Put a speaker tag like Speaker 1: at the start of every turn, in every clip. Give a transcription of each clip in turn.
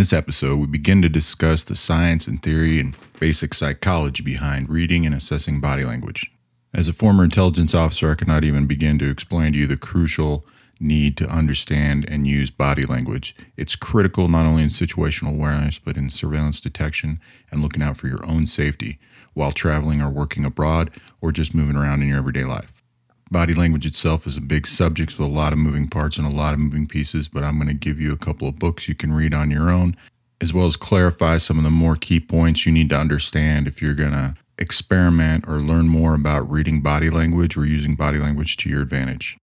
Speaker 1: In this episode, we begin to discuss the science and theory and basic psychology behind reading and assessing body language. As a former intelligence officer, I cannot even begin to explain to you the crucial need to understand and use body language. It's critical not only in situational awareness, but in surveillance detection and looking out for your own safety while traveling or working abroad or just moving around in your everyday life. Body language itself is a big subject with a lot of moving parts and a lot of moving pieces, but I'm going to give you a couple of books you can read on your own, as well as clarify some of the more key points you need to understand if you're going to experiment or learn more about reading body language or using body language to your advantage.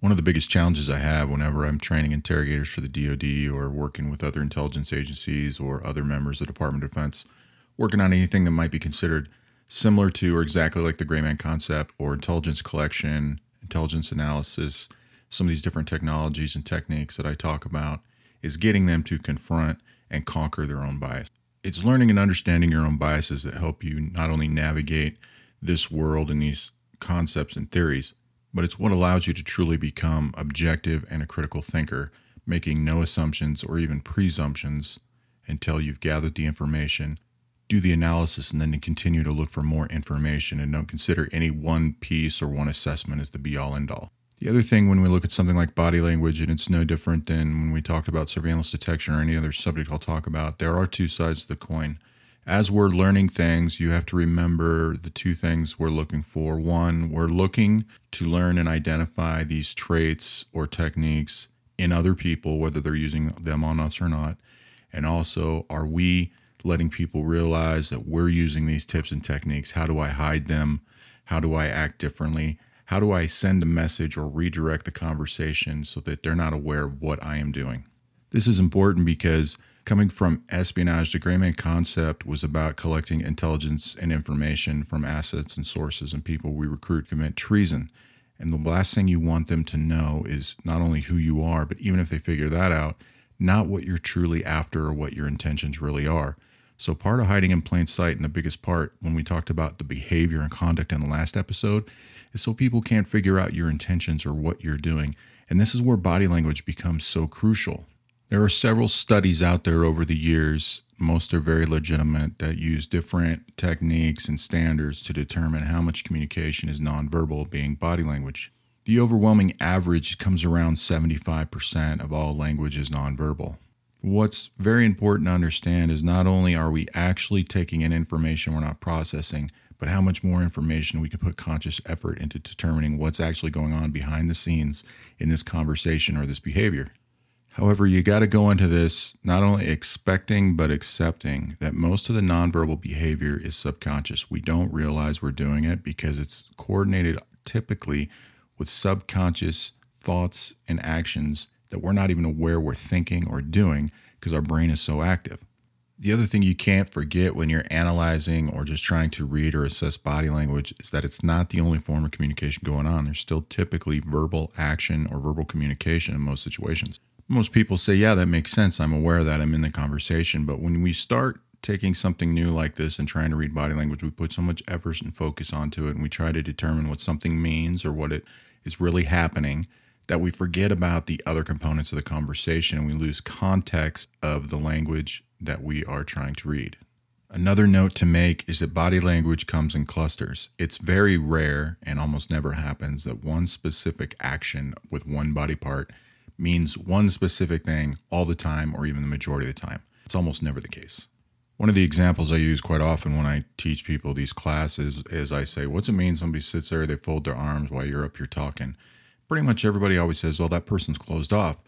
Speaker 1: One of the biggest challenges I have whenever I'm training interrogators for the DoD or working with other intelligence agencies or other members of the Department of Defense, working on anything that might be considered similar to or exactly like the gray man concept or intelligence collection, intelligence analysis, some of these different technologies and techniques that I talk about, is getting them to confront and conquer their own bias. It's learning and understanding your own biases that help you not only navigate this world and these concepts and theories, but it's what allows you to truly become objective and a critical thinker, making no assumptions or even presumptions until you've gathered the information, do the analysis, and then continue to look for more information and don't consider any one piece or one assessment as the be all end all. The other thing when we look at something like body language, and it's no different than when we talked about surveillance detection or any other subject I'll talk about, there are two sides to the coin as we're learning things, you have to remember the two things we're looking for. One, we're looking to learn and identify these traits or techniques in other people, whether they're using them on us or not. And also, are we letting people realize that we're using these tips and techniques? How do I hide them? How do I act differently? How do I send a message or redirect the conversation so that they're not aware of what I am doing? This is important because Coming from espionage, the gray man concept was about collecting intelligence and information from assets and sources and people we recruit commit treason. And the last thing you want them to know is not only who you are, but even if they figure that out, not what you're truly after or what your intentions really are. So, part of hiding in plain sight, and the biggest part when we talked about the behavior and conduct in the last episode, is so people can't figure out your intentions or what you're doing. And this is where body language becomes so crucial. There are several studies out there over the years, most are very legitimate, that use different techniques and standards to determine how much communication is nonverbal, being body language. The overwhelming average comes around 75% of all language is nonverbal. What's very important to understand is not only are we actually taking in information we're not processing, but how much more information we can put conscious effort into determining what's actually going on behind the scenes in this conversation or this behavior. However, you got to go into this not only expecting, but accepting that most of the nonverbal behavior is subconscious. We don't realize we're doing it because it's coordinated typically with subconscious thoughts and actions that we're not even aware we're thinking or doing because our brain is so active. The other thing you can't forget when you're analyzing or just trying to read or assess body language is that it's not the only form of communication going on. There's still typically verbal action or verbal communication in most situations most people say, yeah, that makes sense. I'm aware of that I'm in the conversation. But when we start taking something new like this and trying to read body language, we put so much effort and focus onto it, and we try to determine what something means or what it is really happening that we forget about the other components of the conversation and we lose context of the language that we are trying to read. Another note to make is that body language comes in clusters. It's very rare and almost never happens that one specific action with one body part means one specific thing all the time or even the majority of the time. It's almost never the case. One of the examples I use quite often when I teach people these classes is I say, What's it mean somebody sits there, they fold their arms while you're up here talking? Pretty much everybody always says, Well, that person's closed off.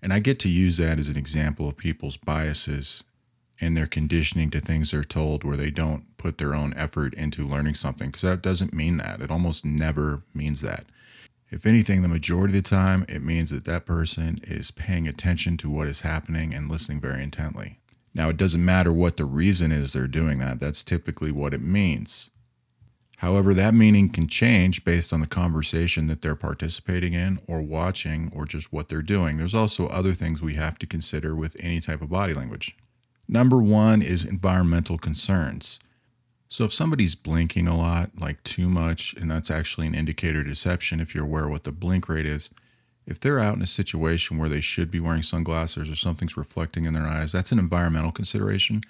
Speaker 1: And I get to use that as an example of people's biases and their conditioning to things they're told where they don't put their own effort into learning something because that doesn't mean that. It almost never means that. If anything, the majority of the time, it means that that person is paying attention to what is happening and listening very intently. Now, it doesn't matter what the reason is they're doing that, that's typically what it means. However, that meaning can change based on the conversation that they're participating in or watching or just what they're doing. There's also other things we have to consider with any type of body language. Number one is environmental concerns. So if somebody's blinking a lot, like too much, and that's actually an indicator of deception if you're aware what the blink rate is, if they're out in a situation where they should be wearing sunglasses or something's reflecting in their eyes, that's an environmental consideration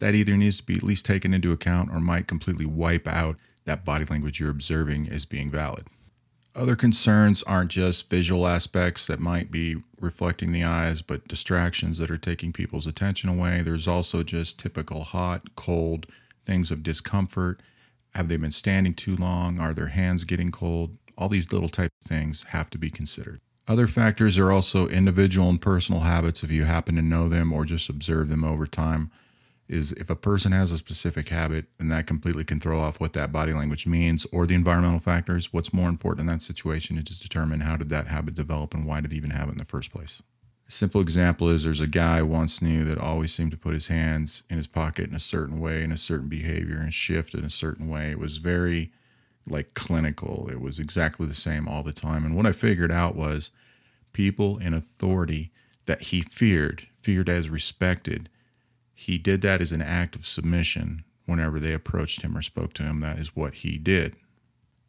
Speaker 1: that either needs to be at least taken into account or might completely wipe out that body language you're observing as being valid. Other concerns aren't just visual aspects that might be reflecting the eyes, but distractions that are taking people's attention away. There's also just typical hot, cold, things of discomfort. Have they been standing too long? Are their hands getting cold? All these little type of things have to be considered. Other factors are also individual and personal habits if you happen to know them or just observe them over time is if a person has a specific habit and that completely can throw off what that body language means or the environmental factors what's more important in that situation is to determine how did that habit develop and why did he even have it in the first place a simple example is there's a guy I once knew that always seemed to put his hands in his pocket in a certain way in a certain behavior and shift in a certain way it was very like clinical it was exactly the same all the time and what i figured out was people in authority that he feared feared as respected he did that as an act of submission whenever they approached him or spoke to him. That is what he did.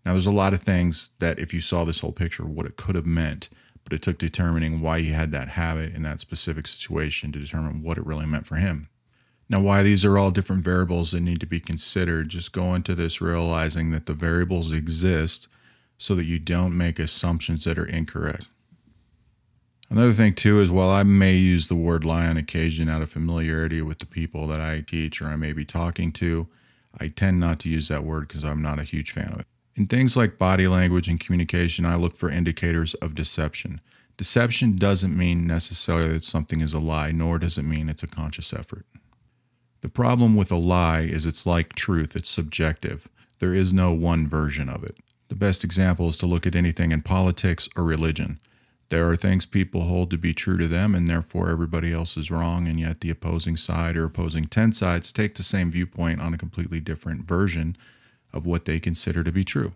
Speaker 1: Now, there's a lot of things that, if you saw this whole picture, what it could have meant, but it took determining why he had that habit in that specific situation to determine what it really meant for him. Now, why these are all different variables that need to be considered, just go into this realizing that the variables exist so that you don't make assumptions that are incorrect. Another thing, too, is while I may use the word lie on occasion out of familiarity with the people that I teach or I may be talking to, I tend not to use that word because I'm not a huge fan of it. In things like body language and communication, I look for indicators of deception. Deception doesn't mean necessarily that something is a lie, nor does it mean it's a conscious effort. The problem with a lie is it's like truth, it's subjective. There is no one version of it. The best example is to look at anything in politics or religion. There are things people hold to be true to them, and therefore everybody else is wrong, and yet the opposing side or opposing 10 sides take the same viewpoint on a completely different version of what they consider to be true.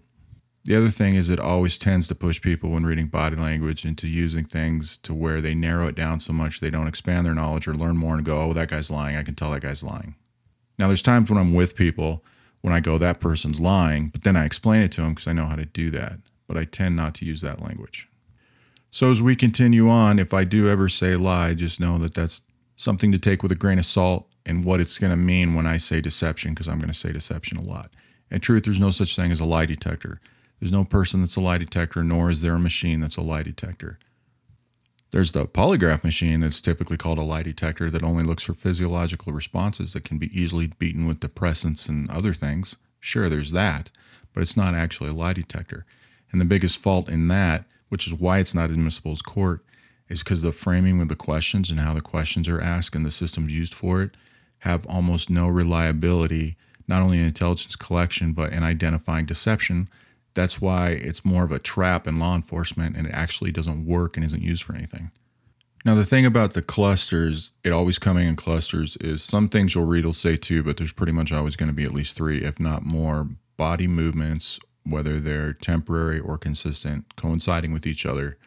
Speaker 1: The other thing is, it always tends to push people when reading body language into using things to where they narrow it down so much they don't expand their knowledge or learn more and go, oh, that guy's lying. I can tell that guy's lying. Now, there's times when I'm with people when I go, that person's lying, but then I explain it to them because I know how to do that. But I tend not to use that language. So as we continue on, if I do ever say lie, just know that that's something to take with a grain of salt and what it's going to mean when I say deception, because I'm going to say deception a lot. In truth, there's no such thing as a lie detector. There's no person that's a lie detector, nor is there a machine that's a lie detector. There's the polygraph machine that's typically called a lie detector that only looks for physiological responses that can be easily beaten with depressants and other things. Sure, there's that, but it's not actually a lie detector. And the biggest fault in that which is why it's not admissible as court, is because the framing of the questions and how the questions are asked and the systems used for it have almost no reliability, not only in intelligence collection, but in identifying deception. That's why it's more of a trap in law enforcement and it actually doesn't work and isn't used for anything. Now, the thing about the clusters, it always coming in clusters, is some things you'll read will say two, but there's pretty much always going to be at least three, if not more, body movements whether they're temporary or consistent, coinciding with each other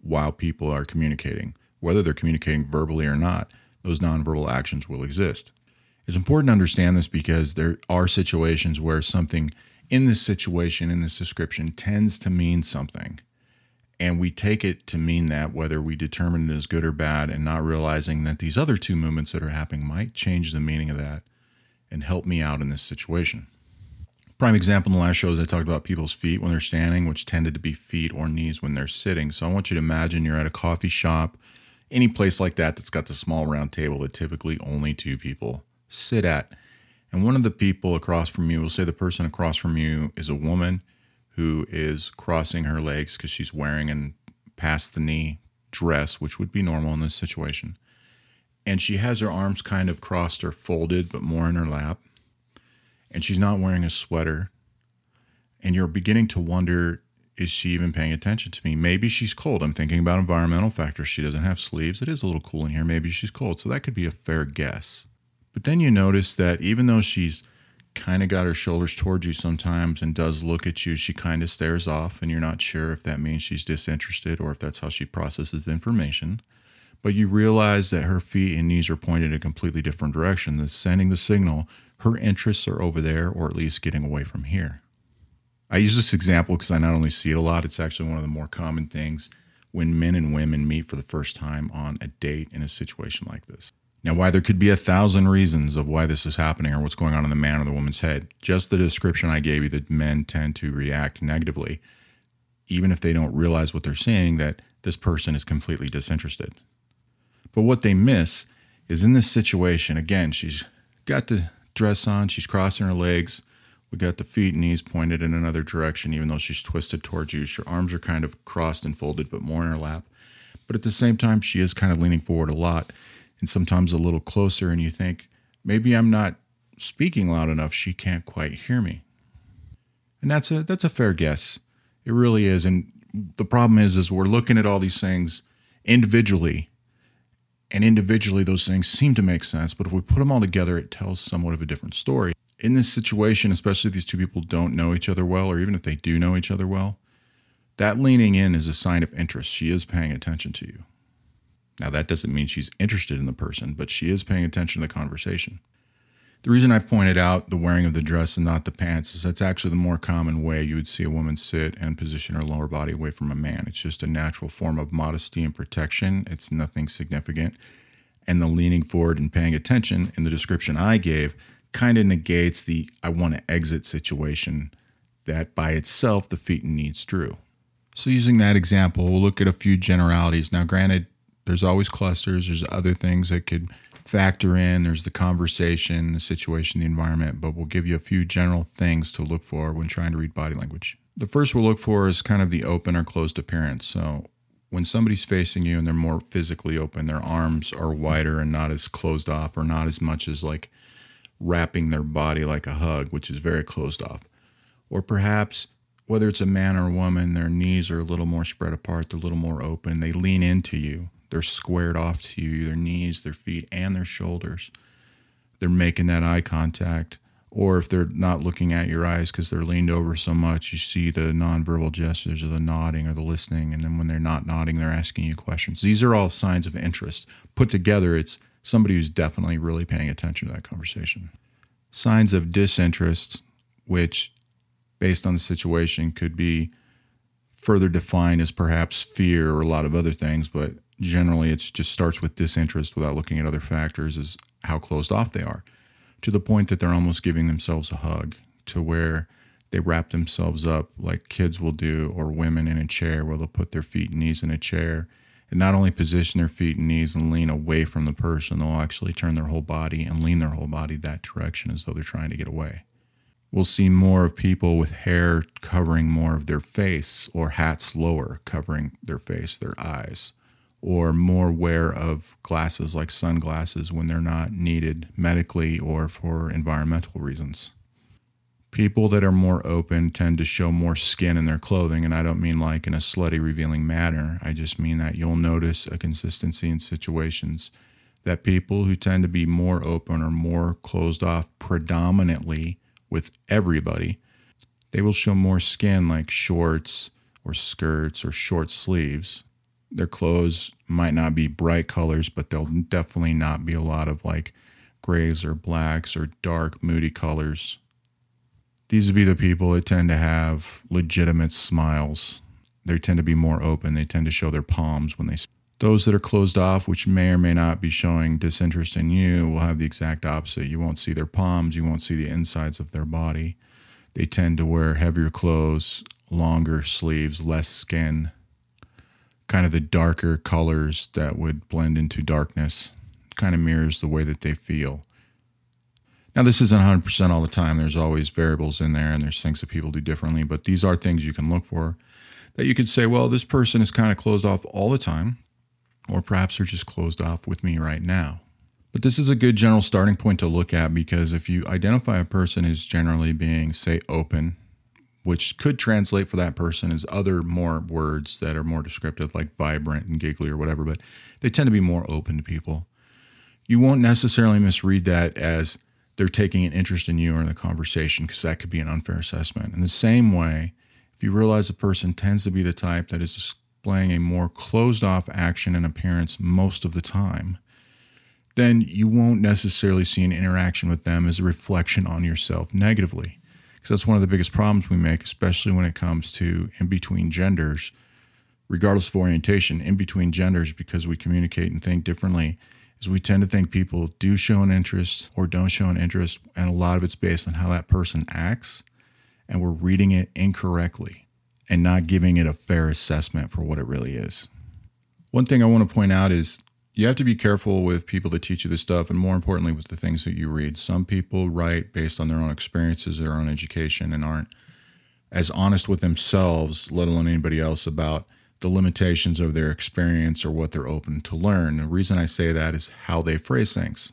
Speaker 1: while people are communicating. Whether they're communicating verbally or not, those nonverbal actions will exist. It's important to understand this because there are situations where something in this situation, in this description, tends to mean something. And we take it to mean that, whether we determine it as good or bad, and not realizing that these other two movements that are happening might change the meaning of that and help me out in this situation. Prime example in the last show is I talked about people's feet when they're standing, which tended to be feet or knees when they're sitting. So I want you to imagine you're at a coffee shop, any place like that that's got the small round table that typically only two people sit at. And one of the people across from you, we'll say the person across from you is a woman who is crossing her legs because she's wearing an past the knee dress, which would be normal in this situation. And she has her arms kind of crossed or folded, but more in her lap. And she's not wearing a sweater. And you're beginning to wonder is she even paying attention to me? Maybe she's cold. I'm thinking about environmental factors. She doesn't have sleeves. It is a little cool in here. Maybe she's cold. So that could be a fair guess but then you notice that even though she's kind of got her shoulders towards you sometimes and does look at you she kind of stares off and you're not sure if that means she's disinterested or if that's how she processes information but you realize that her feet and knees are pointed in a completely different direction that's sending the signal her interests are over there or at least getting away from here. I use this example because I not only see it a lot, it's actually one of the more common things when men and women meet for the first time on a date in a situation like this. Now, why there could be a thousand reasons of why this is happening or what's going on in the man or the woman's head, just the description I gave you that men tend to react negatively, even if they don't realize what they're seeing, that this person is completely disinterested. But what they miss is in this situation, again, she's got the dress on, she's crossing her legs. We got the feet and knees pointed in another direction, even though she's twisted towards you. Her arms are kind of crossed and folded, but more in her lap. But at the same time, she is kind of leaning forward a lot and sometimes a little closer. And you think, maybe I'm not speaking loud enough. She can't quite hear me. And that's a that's a fair guess. It really is. And the problem is, is we're looking at all these things individually and individually, those things seem to make sense, but if we put them all together, it tells somewhat of a different story. In this situation, especially if these two people don't know each other well, or even if they do know each other well, that leaning in is a sign of interest. She is paying attention to you. Now, that doesn't mean she's interested in the person, but she is paying attention to the conversation. The reason I pointed out the wearing of the dress and not the pants is that's actually the more common way you would see a woman sit and position her lower body away from a man. It's just a natural form of modesty and protection. It's nothing significant. And the leaning forward and paying attention in the description I gave kind of negates the I want to exit situation that by itself the feet and knees drew. So, using that example, we'll look at a few generalities. Now, granted, there's always clusters, there's other things that could factor in. There's the conversation, the situation, the environment, but we'll give you a few general things to look for when trying to read body language. The first we'll look for is kind of the open or closed appearance. So when somebody's facing you and they're more physically open, their arms are wider and not as closed off, or not as much as like wrapping their body like a hug, which is very closed off. Or perhaps whether it's a man or a woman, their knees are a little more spread apart, they're a little more open, they lean into you they're squared off to you, their knees, their feet, and their shoulders. They're making that eye contact. Or if they're not looking at your eyes because they're leaned over so much, you see the nonverbal gestures or the nodding or the listening. And then when they're not nodding, they're asking you questions. These are all signs of interest. Put together, it's somebody who's definitely really paying attention to that conversation. Signs of disinterest, which, based on the situation, could be further defined as perhaps fear or a lot of other things, but generally it just starts with disinterest without looking at other factors is how closed off they are to the point that they're almost giving themselves a hug to where they wrap themselves up like kids will do or women in a chair where they'll put their feet and knees in a chair and not only position their feet and knees and lean away from the person they'll actually turn their whole body and lean their whole body that direction as though they're trying to get away. We'll see more of people with hair covering more of their face or hats lower covering their face their eyes or more wear of glasses like sunglasses when they're not needed medically or for environmental reasons. People that are more open tend to show more skin in their clothing, and I don't mean like in a slutty revealing manner. I just mean that you'll notice a consistency in situations that people who tend to be more open or more closed off predominantly with everybody, they will show more skin like shorts or skirts or short sleeves their clothes might not be bright colors, but they'll definitely not be a lot of like grays or blacks or dark, moody colors. These would be the people that tend to have legitimate smiles. They tend to be more open. They tend to show their palms when they. Those that are closed off, which may or may not be showing disinterest in you, will have the exact opposite. You won't see their palms. You won't see the insides of their body. They tend to wear heavier clothes, longer sleeves, less skin kind of the darker colors that would blend into darkness kind of mirrors the way that they feel. Now, this isn't 100% all the time. There's always variables in there and there's things that people do differently, but these are things you can look for that you could say, well, this person is kind of closed off all the time, or perhaps they're just closed off with me right now. But this is a good general starting point to look at because if you identify a person as generally being, say, open which could translate for that person as other more words that are more descriptive, like vibrant and giggly or whatever, but they tend to be more open to people. You won't necessarily misread that as they're taking an interest in you or in the conversation, because that could be an unfair assessment. In the same way, if you realize a person tends to be the type that is displaying a more closed off action and appearance most of the time, then you won't necessarily see an interaction with them as a reflection on yourself negatively. Because that's one of the biggest problems we make, especially when it comes to in between genders, regardless of orientation, in between genders, because we communicate and think differently, is we tend to think people do show an interest or don't show an interest. And a lot of it's based on how that person acts. And we're reading it incorrectly and not giving it a fair assessment for what it really is. One thing I want to point out is you have to be careful with people that teach you this stuff, and more importantly, with the things that you read. Some people write based on their own experiences, their own education, and aren't as honest with themselves, let alone anybody else, about the limitations of their experience or what they're open to learn. The reason I say that is how they phrase things.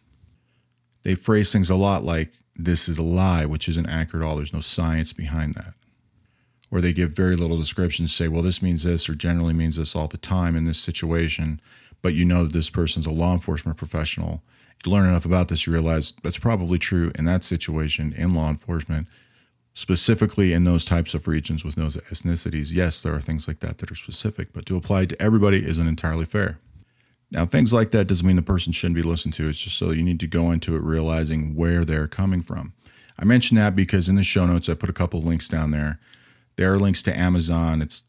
Speaker 1: They phrase things a lot like, this is a lie, which isn't accurate at all. There's no science behind that. Or they give very little description, say, well, this means this, or generally means this all the time in this situation but you know that this person's a law enforcement professional. If You learn enough about this, you realize that's probably true in that situation in law enforcement, specifically in those types of regions with those ethnicities. Yes, there are things like that that are specific, but to apply to everybody isn't entirely fair. Now, things like that doesn't mean the person shouldn't be listened to. It's just so you need to go into it realizing where they're coming from. I mention that because in the show notes, I put a couple links down there. There are links to Amazon. It's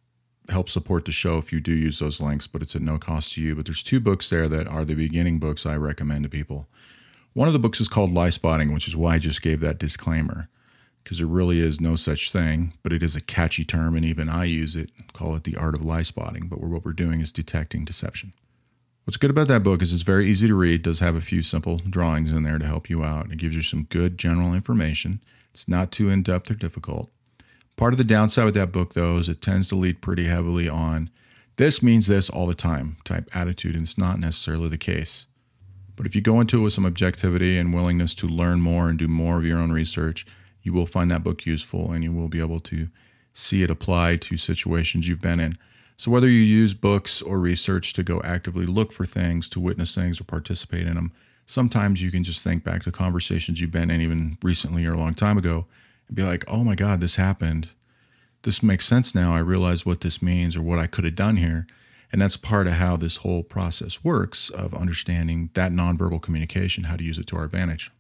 Speaker 1: help support the show if you do use those links, but it's at no cost to you. But there's two books there that are the beginning books I recommend to people. One of the books is called Lie Spotting, which is why I just gave that disclaimer, because there really is no such thing, but it is a catchy term, and even I use it, call it the art of lie spotting. But what we're doing is detecting deception. What's good about that book is it's very easy to read, does have a few simple drawings in there to help you out. It gives you some good general information. It's not too in depth or difficult. Part of the downside with that book, though, is it tends to lead pretty heavily on this means this all the time type attitude, and it's not necessarily the case. But if you go into it with some objectivity and willingness to learn more and do more of your own research, you will find that book useful and you will be able to see it apply to situations you've been in. So, whether you use books or research to go actively look for things, to witness things, or participate in them, sometimes you can just think back to conversations you've been in, even recently or a long time ago, and be like, oh my God, this happened. This makes sense now. I realize what this means or what I could have done here. And that's part of how this whole process works of understanding that nonverbal communication, how to use it to our advantage.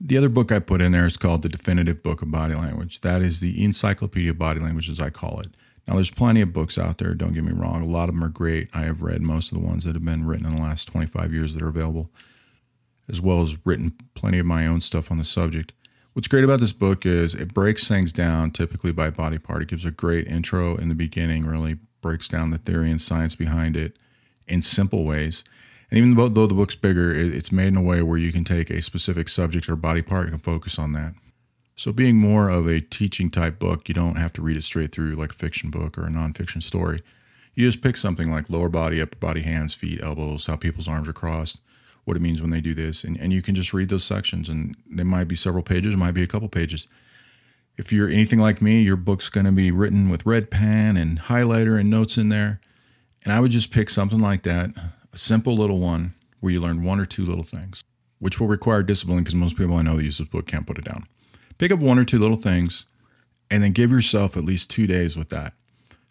Speaker 1: The other book I put in there is called The Definitive Book of Body Language. That is the Encyclopedia of Body Language, as I call it. Now, there's plenty of books out there, don't get me wrong. A lot of them are great. I have read most of the ones that have been written in the last 25 years that are available, as well as written plenty of my own stuff on the subject. What's great about this book is it breaks things down typically by body part. It gives a great intro in the beginning, really breaks down the theory and science behind it in simple ways. And even though the book's bigger, it's made in a way where you can take a specific subject or body part and focus on that. So, being more of a teaching type book, you don't have to read it straight through like a fiction book or a nonfiction story. You just pick something like lower body, upper body, hands, feet, elbows, how people's arms are crossed, what it means when they do this. And, and you can just read those sections, and there might be several pages, might be a couple pages. If you're anything like me, your book's going to be written with red pen and highlighter and notes in there. And I would just pick something like that, a simple little one where you learn one or two little things, which will require discipline because most people I know that use this book can't put it down. Pick up one or two little things and then give yourself at least two days with that.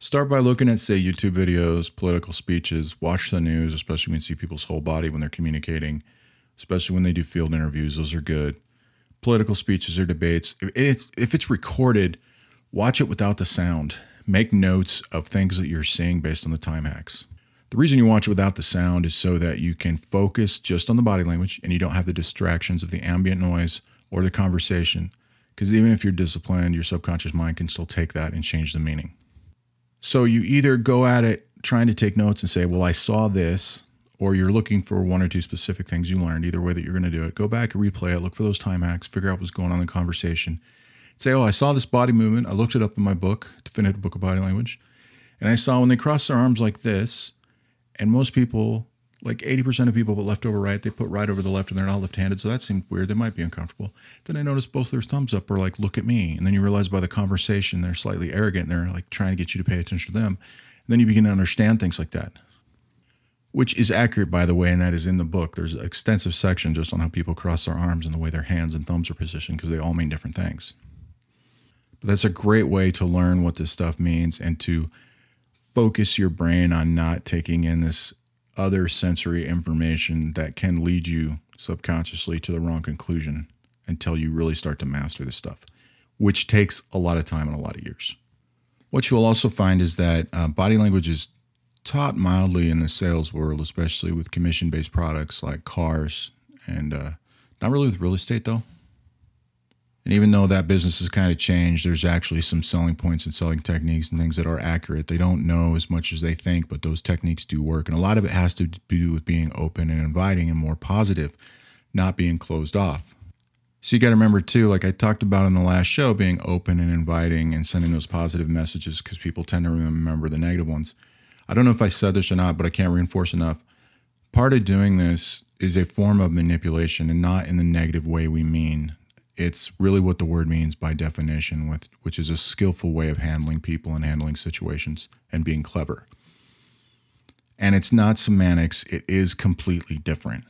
Speaker 1: Start by looking at, say, YouTube videos, political speeches, watch the news, especially when you see people's whole body when they're communicating, especially when they do field interviews. Those are good. Political speeches or debates. If it's, if it's recorded, watch it without the sound. Make notes of things that you're seeing based on the time hacks. The reason you watch it without the sound is so that you can focus just on the body language and you don't have the distractions of the ambient noise or the conversation. Because even if you're disciplined, your subconscious mind can still take that and change the meaning. So you either go at it trying to take notes and say, well, I saw this, or you're looking for one or two specific things you learned, either way that you're going to do it. Go back and replay it, look for those time hacks, figure out what's going on in the conversation. Say, oh, I saw this body movement. I looked it up in my book, Definitive Book of Body Language. And I saw when they cross their arms like this, and most people like 80% of people put left over right. They put right over the left and they're not left handed. So that seemed weird. They might be uncomfortable. Then I noticed both their thumbs up are like, look at me. And then you realize by the conversation, they're slightly arrogant. And they're like trying to get you to pay attention to them. And then you begin to understand things like that, which is accurate, by the way. And that is in the book. There's an extensive section just on how people cross their arms and the way their hands and thumbs are positioned because they all mean different things. But that's a great way to learn what this stuff means and to focus your brain on not taking in this other sensory information that can lead you subconsciously to the wrong conclusion until you really start to master this stuff, which takes a lot of time and a lot of years. What you'll also find is that uh, body language is taught mildly in the sales world, especially with commission based products like cars and uh, not really with real estate though. And even though that business has kind of changed, there's actually some selling points and selling techniques and things that are accurate. They don't know as much as they think, but those techniques do work. And a lot of it has to do with being open and inviting and more positive, not being closed off. So you got to remember too, like I talked about in the last show, being open and inviting and sending those positive messages because people tend to remember the negative ones. I don't know if I said this or not, but I can't reinforce enough. Part of doing this is a form of manipulation and not in the negative way we mean. It's really what the word means by definition, with, which is a skillful way of handling people and handling situations and being clever. And it's not semantics, it is completely different.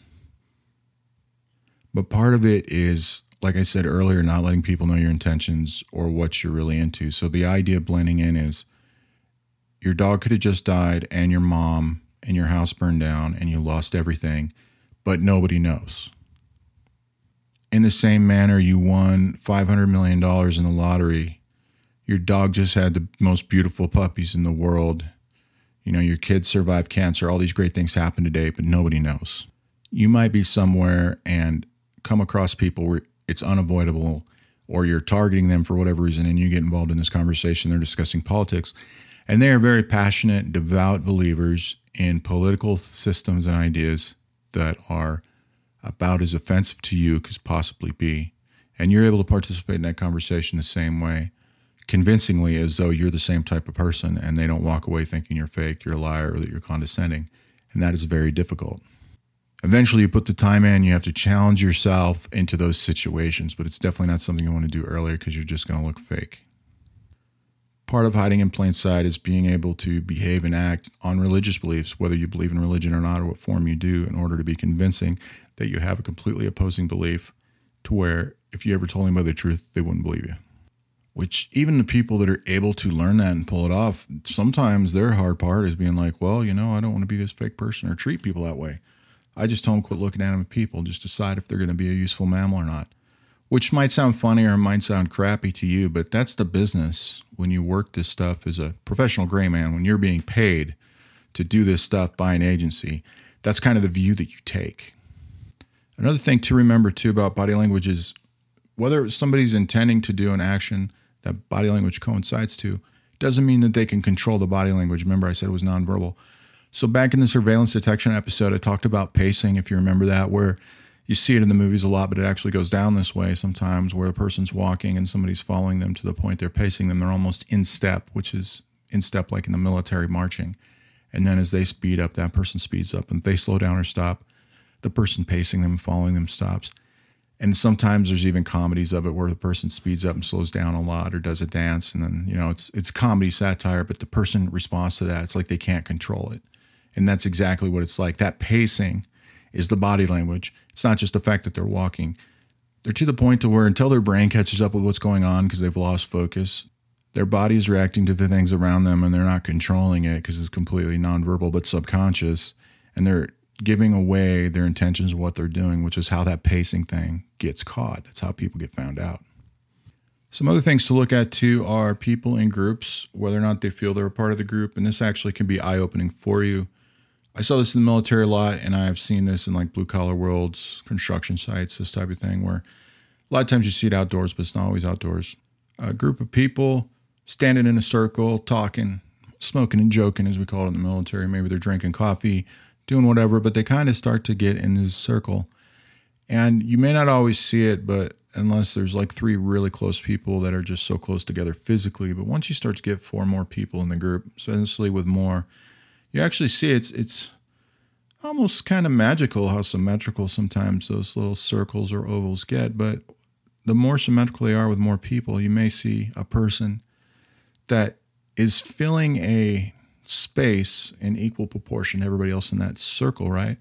Speaker 1: But part of it is, like I said earlier, not letting people know your intentions or what you're really into. So the idea of blending in is your dog could have just died and your mom and your house burned down and you lost everything, but nobody knows. In the same manner, you won $500 million in the lottery. Your dog just had the most beautiful puppies in the world. You know, your kids survived cancer. All these great things happen today, but nobody knows. You might be somewhere and come across people where it's unavoidable or you're targeting them for whatever reason and you get involved in this conversation, they're discussing politics. And they are very passionate, devout believers in political systems and ideas that are about as offensive to you as possibly be. And you're able to participate in that conversation the same way, convincingly as though you're the same type of person and they don't walk away thinking you're fake, you're a liar, or that you're condescending. And that is very difficult eventually you put the time in you have to challenge yourself into those situations but it's definitely not something you want to do earlier because you're just going to look fake part of hiding in plain sight is being able to behave and act on religious beliefs whether you believe in religion or not or what form you do in order to be convincing that you have a completely opposing belief to where if you ever told anybody the truth they wouldn't believe you which even the people that are able to learn that and pull it off sometimes their hard part is being like well you know i don't want to be this fake person or treat people that way I just tell them quit looking at them people, just decide if they're going to be a useful mammal or not. Which might sound funny or might sound crappy to you, but that's the business when you work this stuff as a professional gray man, when you're being paid to do this stuff by an agency. That's kind of the view that you take. Another thing to remember too about body language is whether somebody's intending to do an action that body language coincides to, doesn't mean that they can control the body language. Remember, I said it was nonverbal. So back in the surveillance detection episode, I talked about pacing, if you remember that, where you see it in the movies a lot, but it actually goes down this way sometimes where a person's walking and somebody's following them to the point they're pacing them. They're almost in step, which is in step like in the military marching. And then as they speed up, that person speeds up. And they slow down or stop, the person pacing them, following them stops. And sometimes there's even comedies of it where the person speeds up and slows down a lot or does a dance. And then, you know, it's it's comedy satire, but the person responds to that. It's like they can't control it. And that's exactly what it's like. That pacing is the body language. It's not just the fact that they're walking. They're to the point to where until their brain catches up with what's going on because they've lost focus, their body is reacting to the things around them and they're not controlling it because it's completely nonverbal but subconscious. And they're giving away their intentions what they're doing, which is how that pacing thing gets caught. That's how people get found out. Some other things to look at too are people in groups, whether or not they feel they're a part of the group. And this actually can be eye opening for you I saw this in the military a lot, and I've seen this in like blue collar worlds, construction sites, this type of thing, where a lot of times you see it outdoors, but it's not always outdoors. A group of people standing in a circle, talking, smoking and joking, as we call it in the military. Maybe they're drinking coffee, doing whatever, but they kind of start to get in this circle. And you may not always see it, but unless there's like three really close people that are just so close together physically. But once you start to get four more people in the group, essentially with more, you actually see it's it's almost kind of magical how symmetrical sometimes those little circles or ovals get. But the more symmetrical they are with more people, you may see a person that is filling a space in equal proportion to everybody else in that circle, right?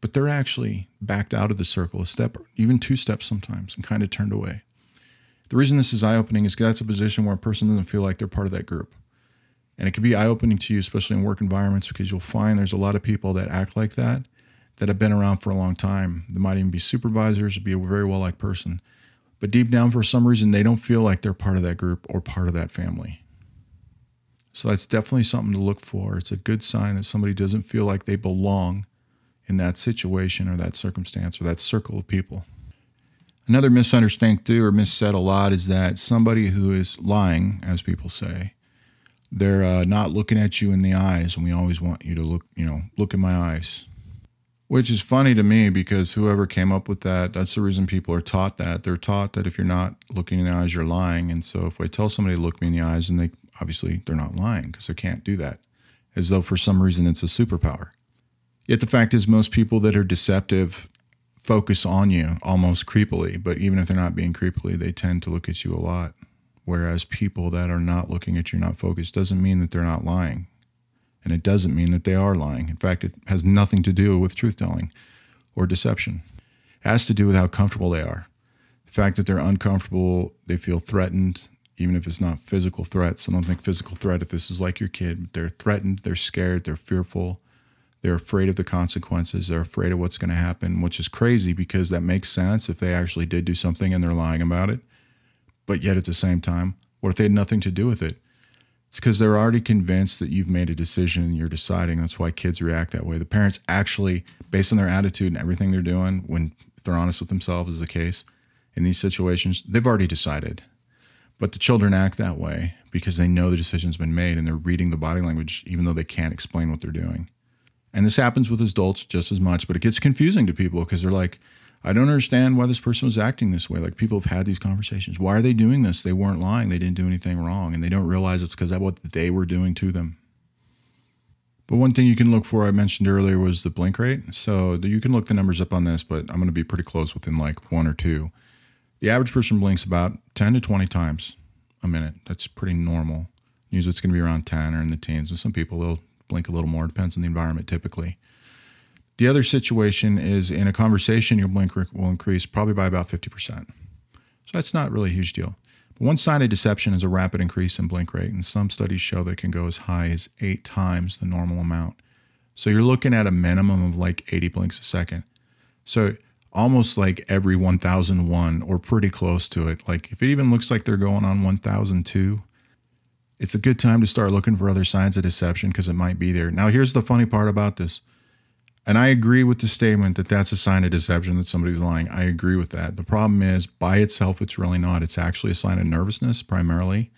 Speaker 1: But they're actually backed out of the circle a step, even two steps sometimes, and kind of turned away. The reason this is eye opening is that's a position where a person doesn't feel like they're part of that group. And it can be eye opening to you, especially in work environments, because you'll find there's a lot of people that act like that that have been around for a long time. They might even be supervisors, be a very well liked person. But deep down, for some reason, they don't feel like they're part of that group or part of that family. So that's definitely something to look for. It's a good sign that somebody doesn't feel like they belong in that situation or that circumstance or that circle of people. Another misunderstanding too, or missaid a lot, is that somebody who is lying, as people say, they're uh, not looking at you in the eyes, and we always want you to look, you know, look in my eyes. Which is funny to me because whoever came up with that, that's the reason people are taught that. They're taught that if you're not looking in the eyes, you're lying. And so if I tell somebody to look me in the eyes, and they obviously they're not lying because they can't do that, as though for some reason it's a superpower. Yet the fact is, most people that are deceptive focus on you almost creepily, but even if they're not being creepily, they tend to look at you a lot. Whereas people that are not looking at you, not focused, doesn't mean that they're not lying. And it doesn't mean that they are lying. In fact, it has nothing to do with truth telling or deception. It has to do with how comfortable they are. The fact that they're uncomfortable, they feel threatened, even if it's not physical threats. I don't think physical threat if this is like your kid. They're threatened, they're scared, they're fearful, they're afraid of the consequences, they're afraid of what's going to happen, which is crazy because that makes sense if they actually did do something and they're lying about it. But yet at the same time, what if they had nothing to do with it? It's because they're already convinced that you've made a decision and you're deciding. That's why kids react that way. The parents actually, based on their attitude and everything they're doing, when they're honest with themselves, is the case in these situations, they've already decided. But the children act that way because they know the decision's been made and they're reading the body language, even though they can't explain what they're doing. And this happens with adults just as much, but it gets confusing to people because they're like, I don't understand why this person was acting this way. Like people have had these conversations. Why are they doing this? They weren't lying. They didn't do anything wrong. And they don't realize it's because of what they were doing to them. But one thing you can look for, I mentioned earlier, was the blink rate. So you can look the numbers up on this, but I'm going to be pretty close within like one or two. The average person blinks about 10 to 20 times a minute. That's pretty normal. Usually it's going to be around 10 or in the teens. And some people they'll blink a little more. Depends on the environment typically. The other situation is in a conversation, your blink rate will increase probably by about 50%. So that's not really a huge deal. But one sign of deception is a rapid increase in blink rate, and some studies show that it can go as high as eight times the normal amount. So you're looking at a minimum of like 80 blinks a second. So almost like every 1001 or pretty close to it. Like if it even looks like they're going on 1002, it's a good time to start looking for other signs of deception because it might be there. Now, here's the funny part about this and I agree with the statement that that's a sign of deception that somebody's lying. I agree with that. The problem is, by itself, it's really not. It's actually a sign of nervousness primarily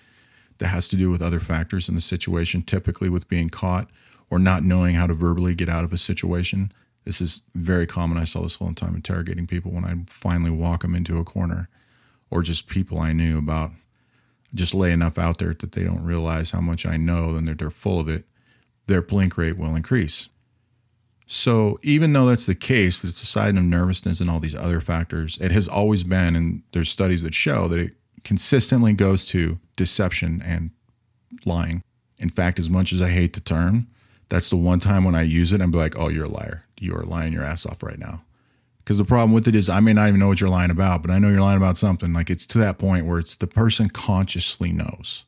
Speaker 1: that has to do with other factors in the situation, typically with being caught or not knowing how to verbally get out of a situation. This is very common. I saw this all the time interrogating people when I finally walk them into a corner or just people I knew about. Just lay enough out there that they don't realize how much I know and that they're full of it. Their blink rate will increase so even though that's the case, it's a sign of nervousness and all these other factors. It has always been, and there's studies that show that it consistently goes to deception and lying. In fact, as much as I hate the term, that's the one time when I use it, I'm like, oh, you're a liar. You are lying your ass off right now. Because the problem with it is I may not even know what you're lying about, but I know you're lying about something. Like it's to that point where it's the person consciously knows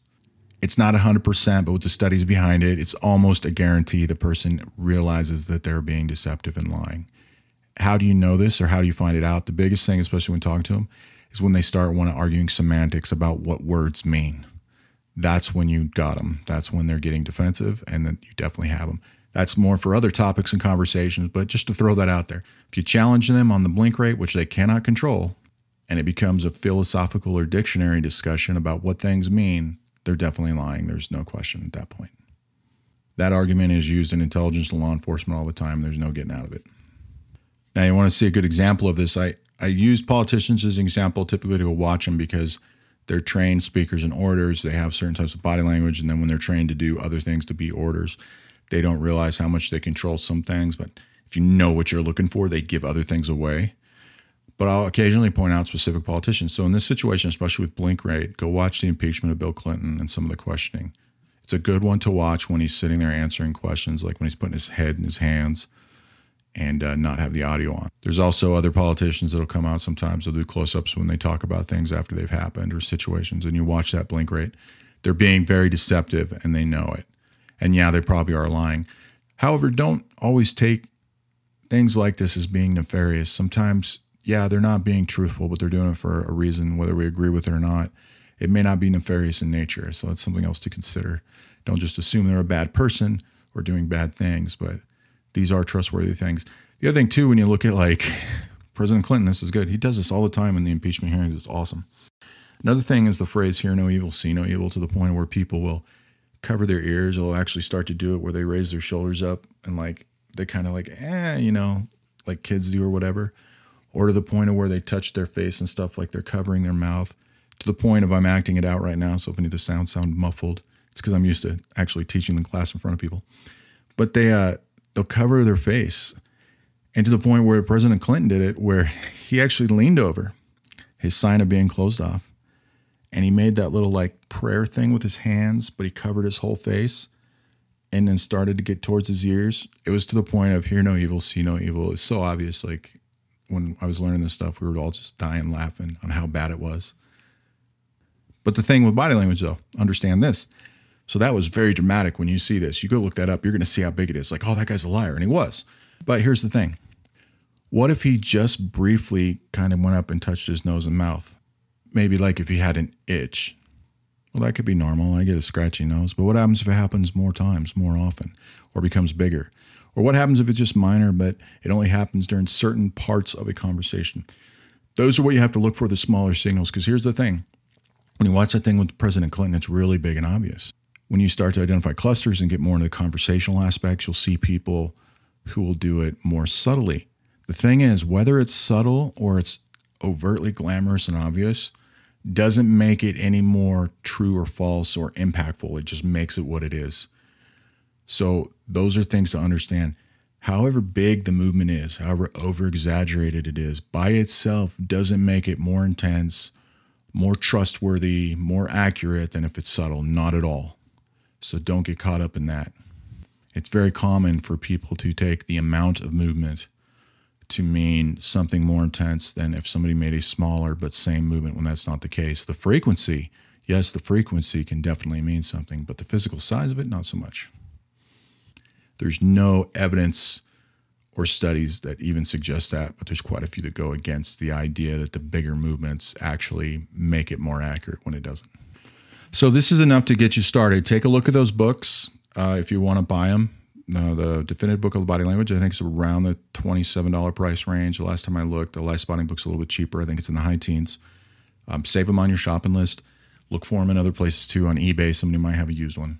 Speaker 1: it's not 100%, but with the studies behind it, it's almost a guarantee the person realizes that they're being deceptive and lying. How do you know this or how do you find it out? The biggest thing, especially when talking to them, is when they start one arguing semantics about what words mean. That's when you got them. That's when they're getting defensive, and then you definitely have them. That's more for other topics and conversations, but just to throw that out there. If you challenge them on the blink rate, which they cannot control, and it becomes a philosophical or dictionary discussion about what things mean, they're definitely lying. There's no question at that point. That argument is used in intelligence and law enforcement all the time. There's no getting out of it. Now, you want to see a good example of this. I, I use politicians as an example typically to go watch them because they're trained speakers and orators. They have certain types of body language. And then when they're trained to do other things to be orators, they don't realize how much they control some things. But if you know what you're looking for, they give other things away but I'll occasionally point out specific politicians. So in this situation, especially with blink rate, go watch the impeachment of Bill Clinton and some of the questioning. It's a good one to watch when he's sitting there answering questions, like when he's putting his head in his hands and uh, not have the audio on. There's also other politicians that'll come out sometimes. They'll do close ups when they talk about things after they've happened or situations, and you watch that blink rate. They're being very deceptive and they know it. And yeah, they probably are lying. However, don't always take things like this as being nefarious. Sometimes, yeah, they're not being truthful, but they're doing it for a reason, whether we agree with it or not. It may not be nefarious in nature. So that's something else to consider. Don't just assume they're a bad person or doing bad things, but these are trustworthy things. The other thing, too, when you look at like President Clinton, this is good. He does this all the time in the impeachment hearings. It's awesome. Another thing is the phrase hear no evil, see no evil to the point where people will cover their ears. They'll actually start to do it where they raise their shoulders up and like they kind of like, eh, you know, like kids do or whatever. Or to the point of where they touch their face and stuff like they're covering their mouth to the point of I'm acting it out right now. So if any of the sounds sound muffled, it's because I'm used to actually teaching the class in front of people. But they uh, they'll cover their face, and to the point where President Clinton did it, where he actually leaned over, his sign of being closed off, and he made that little like prayer thing with his hands, but he covered his whole face, and then started to get towards his ears. It was to the point of hear no evil, see no evil. It's so obvious. Like when I was learning this stuff, we were all just dying laughing on how bad it was. But the thing with body language, though, understand this. So that was very dramatic when you see this. You go look that up, you're going to see how big it is. Like, oh, that guy's a liar. And he was. But here's the thing what if he just briefly kind of went up and touched his nose and mouth? Maybe like if he had an itch. Well, that could be normal. I get a scratchy nose. But what happens if it happens more times, more often, or becomes bigger? Or what happens if it's just minor, but it only happens during certain parts of a conversation? Those are what you have to look for the smaller signals. Because here's the thing when you watch that thing with President Clinton, it's really big and obvious. When you start to identify clusters and get more into the conversational aspects, you'll see people who will do it more subtly. The thing is, whether it's subtle or it's overtly glamorous and obvious, doesn't make it any more true or false or impactful. It just makes it what it is. So, those are things to understand. However big the movement is, however over exaggerated it is, by itself doesn't make it more intense more trustworthy, more accurate than if it's subtle. Not at all. So don't get caught up in that. It's very common for people to take the amount of movement to mean something more intense than if somebody made a smaller but same movement when that's not the case. The frequency, yes, the frequency can definitely mean something, but the physical size of it, not so much. There's no evidence or studies that even suggest that, but there's quite a few that go against the idea that the bigger movements actually make it more accurate when it doesn't. So this is enough to get you started. Take a look at those books uh, if you want to buy them. Uh, the definitive book of the body language, I think, it's around the twenty-seven dollar price range. The last time I looked, the Liespotting book's a little bit cheaper. I think it's in the high teens. Um, save them on your shopping list. Look for them in other places too. On eBay, somebody might have a used one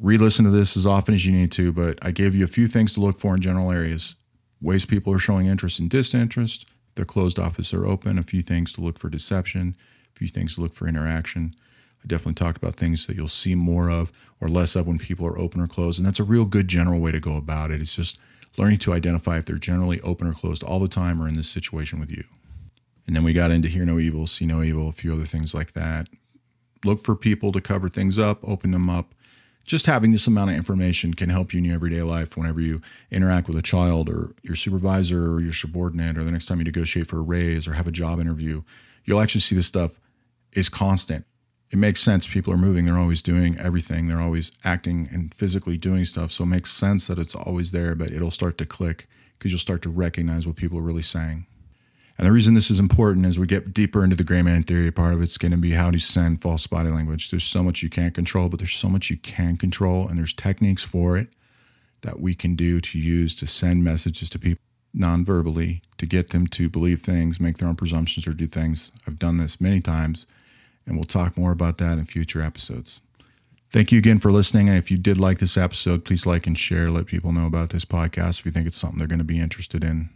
Speaker 1: re listen to this as often as you need to, but I gave you a few things to look for in general areas ways people are showing interest and disinterest. If they're closed off, if they're open, a few things to look for deception, a few things to look for interaction. I definitely talked about things that you'll see more of or less of when people are open or closed. And that's a real good general way to go about it. It's just learning to identify if they're generally open or closed all the time or in this situation with you. And then we got into hear no evil, see no evil, a few other things like that. Look for people to cover things up, open them up, just having this amount of information can help you in your everyday life whenever you interact with a child or your supervisor or your subordinate or the next time you negotiate for a raise or have a job interview. You'll actually see this stuff is constant. It makes sense. People are moving, they're always doing everything, they're always acting and physically doing stuff. So it makes sense that it's always there, but it'll start to click because you'll start to recognize what people are really saying. And the reason this is important as we get deeper into the gray man theory, part of it's going to be how to send false body language. There's so much you can't control, but there's so much you can control, and there's techniques for it that we can do to use to send messages to people non-verbally to get them to believe things, make their own presumptions, or do things. I've done this many times, and we'll talk more about that in future episodes. Thank you again for listening. And if you did like this episode, please like and share. Let people know about this podcast if you think it's something they're going to be interested in.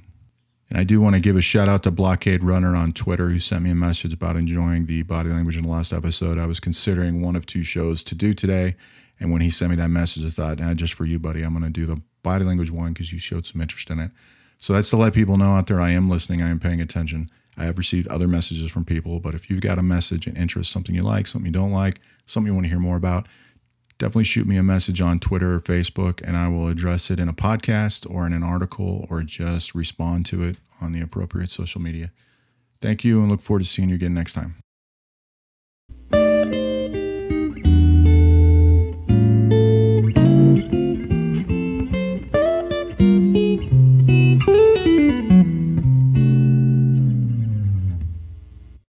Speaker 1: And I do want to give a shout out to Blockade Runner on Twitter who sent me a message about enjoying the body language in the last episode. I was considering one of two shows to do today. And when he sent me that message, I thought, nah, just for you, buddy, I'm going to do the body language one because you showed some interest in it. So that's to let people know out there I am listening, I am paying attention. I have received other messages from people, but if you've got a message and interest, something you like, something you don't like, something you want to hear more about, definitely shoot me a message on Twitter or Facebook, and I will address it in a podcast or in an article or just respond to it on the appropriate social media. Thank you and look forward to seeing you again next time.